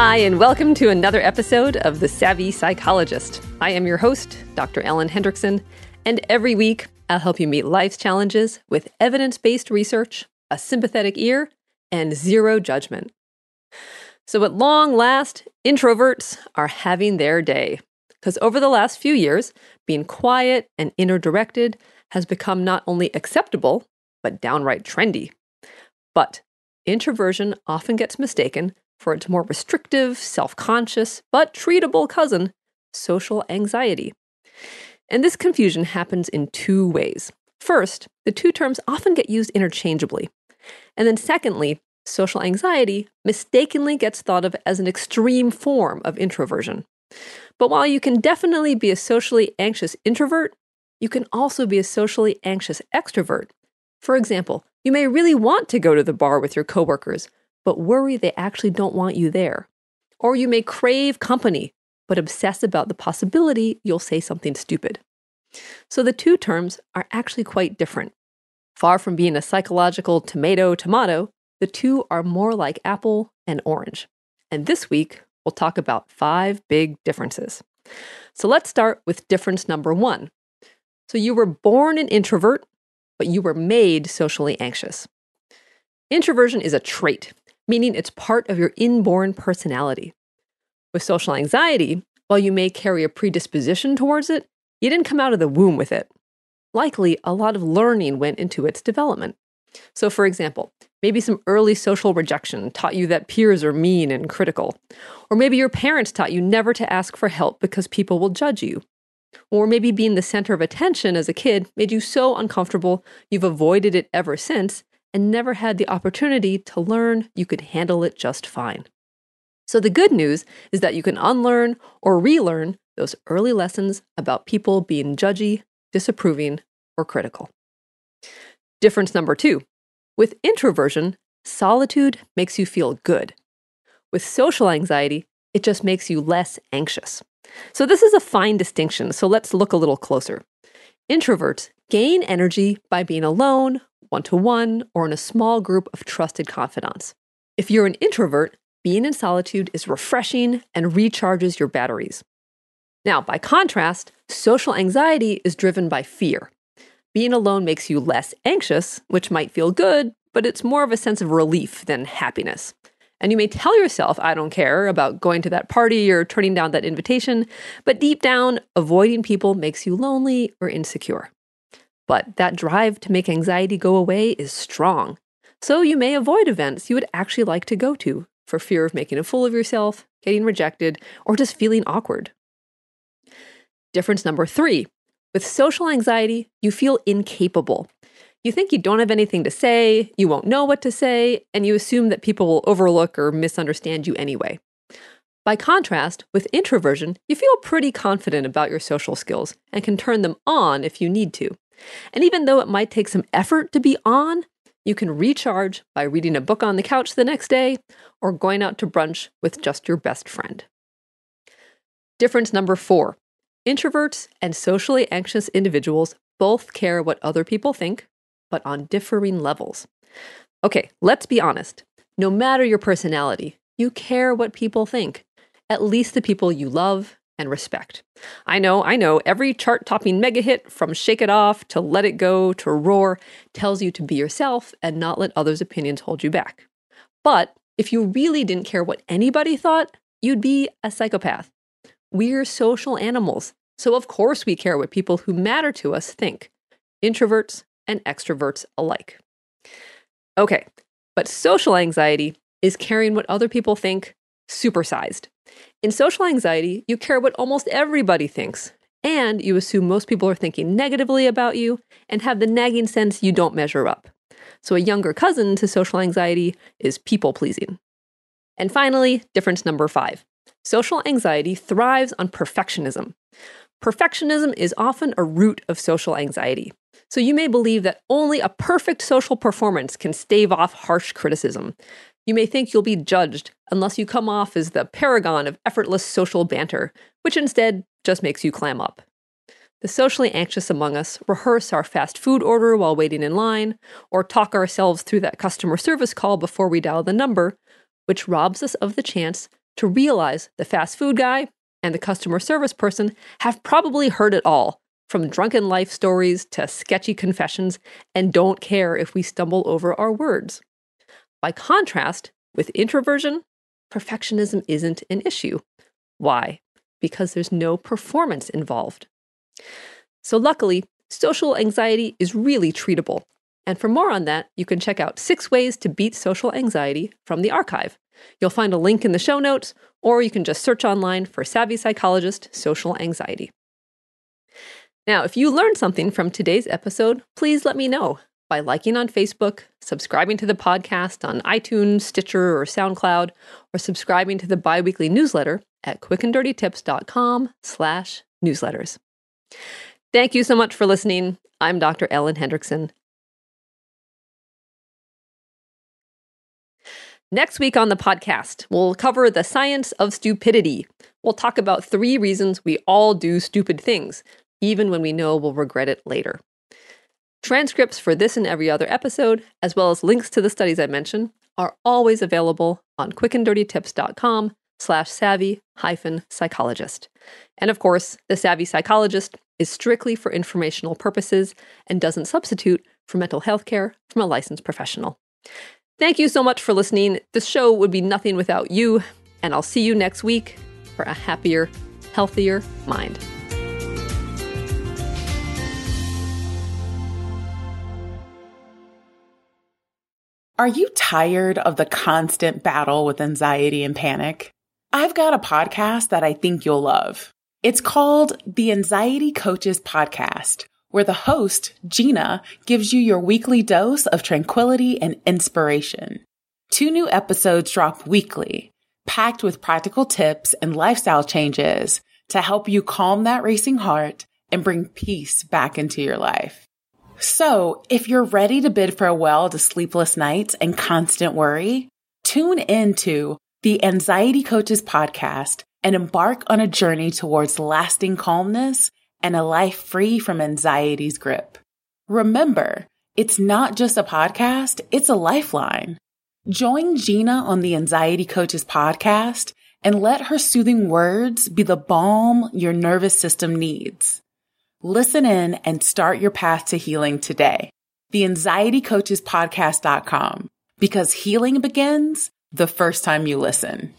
Hi, and welcome to another episode of The Savvy Psychologist. I am your host, Dr. Ellen Hendriksen, and every week I'll help you meet life's challenges with evidence based research, a sympathetic ear, and zero judgment. So, at long last, introverts are having their day. Because over the last few years, being quiet and inner directed has become not only acceptable, but downright trendy. But introversion often gets mistaken for its more restrictive, self conscious, but treatable cousin, social anxiety. And this confusion happens in two ways. First, the two terms often get used interchangeably. And then, secondly, social anxiety mistakenly gets thought of as an extreme form of introversion. But while you can definitely be a socially anxious introvert, you can also be a socially anxious extrovert. For example, you may really want to go to the bar with your coworkers, but worry they actually don't want you there. Or you may crave company, but obsess about the possibility you'll say something stupid. So the two terms are actually quite different. Far from being a psychological tomato tomato, the two are more like apple and orange. And this week, we'll talk about five big differences. So let's start with difference number one. So you were born an introvert, but you were made socially anxious. Introversion is a trait, meaning it's part of your inborn personality. With social anxiety, while you may carry a predisposition towards it, you didn't come out of the womb with it. Likely, a lot of learning went into its development. So, for example, maybe some early social rejection taught you that peers are mean and critical. Or maybe your parents taught you never to ask for help because people will judge you. Or maybe being the center of attention as a kid made you so uncomfortable you've avoided it ever since and never had the opportunity to learn you could handle it just fine. So, the good news is that you can unlearn or relearn those early lessons about people being judgy, disapproving, or critical. Difference number two with introversion, solitude makes you feel good. With social anxiety, it just makes you less anxious. So, this is a fine distinction, so let's look a little closer. Introverts gain energy by being alone, one to one, or in a small group of trusted confidants. If you're an introvert, being in solitude is refreshing and recharges your batteries. Now, by contrast, social anxiety is driven by fear. Being alone makes you less anxious, which might feel good, but it's more of a sense of relief than happiness. And you may tell yourself, I don't care about going to that party or turning down that invitation, but deep down, avoiding people makes you lonely or insecure. But that drive to make anxiety go away is strong. So you may avoid events you would actually like to go to for fear of making a fool of yourself, getting rejected, or just feeling awkward. Difference number three with social anxiety, you feel incapable. You think you don't have anything to say, you won't know what to say, and you assume that people will overlook or misunderstand you anyway. By contrast, with introversion, you feel pretty confident about your social skills and can turn them on if you need to. And even though it might take some effort to be on, you can recharge by reading a book on the couch the next day or going out to brunch with just your best friend. Difference number four introverts and socially anxious individuals both care what other people think, but on differing levels. Okay, let's be honest. No matter your personality, you care what people think, at least the people you love and respect. I know, I know, every chart topping mega hit from Shake It Off to Let It Go to Roar tells you to be yourself and not let others' opinions hold you back. But if you really didn't care what anybody thought, you'd be a psychopath. We're social animals, so of course we care what people who matter to us think, introverts and extroverts alike. Okay, but social anxiety is caring what other people think supersized. In social anxiety, you care what almost everybody thinks, and you assume most people are thinking negatively about you and have the nagging sense you don't measure up. So, a younger cousin to social anxiety is people pleasing. And finally, difference number five social anxiety thrives on perfectionism. Perfectionism is often a root of social anxiety. So you may believe that only a perfect social performance can stave off harsh criticism. You may think you'll be judged unless you come off as the paragon of effortless social banter, which instead just makes you clam up. The socially anxious among us rehearse our fast food order while waiting in line, or talk ourselves through that customer service call before we dial the number, which robs us of the chance to realize the fast food guy and the customer service person have probably heard it all, from drunken life stories to sketchy confessions, and don't care if we stumble over our words. By contrast, with introversion, perfectionism isn't an issue. Why? Because there's no performance involved. So, luckily, social anxiety is really treatable. And for more on that, you can check out Six Ways to Beat Social Anxiety from the archive. You'll find a link in the show notes, or you can just search online for Savvy Psychologist Social Anxiety. Now, if you learned something from today's episode, please let me know by liking on Facebook, subscribing to the podcast on iTunes, Stitcher, or SoundCloud, or subscribing to the biweekly newsletter at quickanddirtytips.com slash newsletters. Thank you so much for listening. I'm Dr. Ellen Hendriksen. Next week on the podcast, we'll cover the science of stupidity. We'll talk about three reasons we all do stupid things, even when we know we'll regret it later. Transcripts for this and every other episode, as well as links to the studies I mentioned, are always available on quickanddirtytips.com slash savvy hyphen psychologist. And of course, the Savvy Psychologist is strictly for informational purposes and doesn't substitute for mental health care from a licensed professional. Thank you so much for listening. This show would be nothing without you, and I'll see you next week for a happier, healthier mind. Are you tired of the constant battle with anxiety and panic? I've got a podcast that I think you'll love. It's called the Anxiety Coaches Podcast, where the host, Gina, gives you your weekly dose of tranquility and inspiration. Two new episodes drop weekly, packed with practical tips and lifestyle changes to help you calm that racing heart and bring peace back into your life. So if you're ready to bid farewell to sleepless nights and constant worry, tune into the Anxiety Coaches podcast and embark on a journey towards lasting calmness and a life free from anxiety's grip. Remember, it's not just a podcast, it's a lifeline. Join Gina on the Anxiety Coaches podcast and let her soothing words be the balm your nervous system needs. Listen in and start your path to healing today. The Anxiety Coaches Podcast.com because healing begins the first time you listen.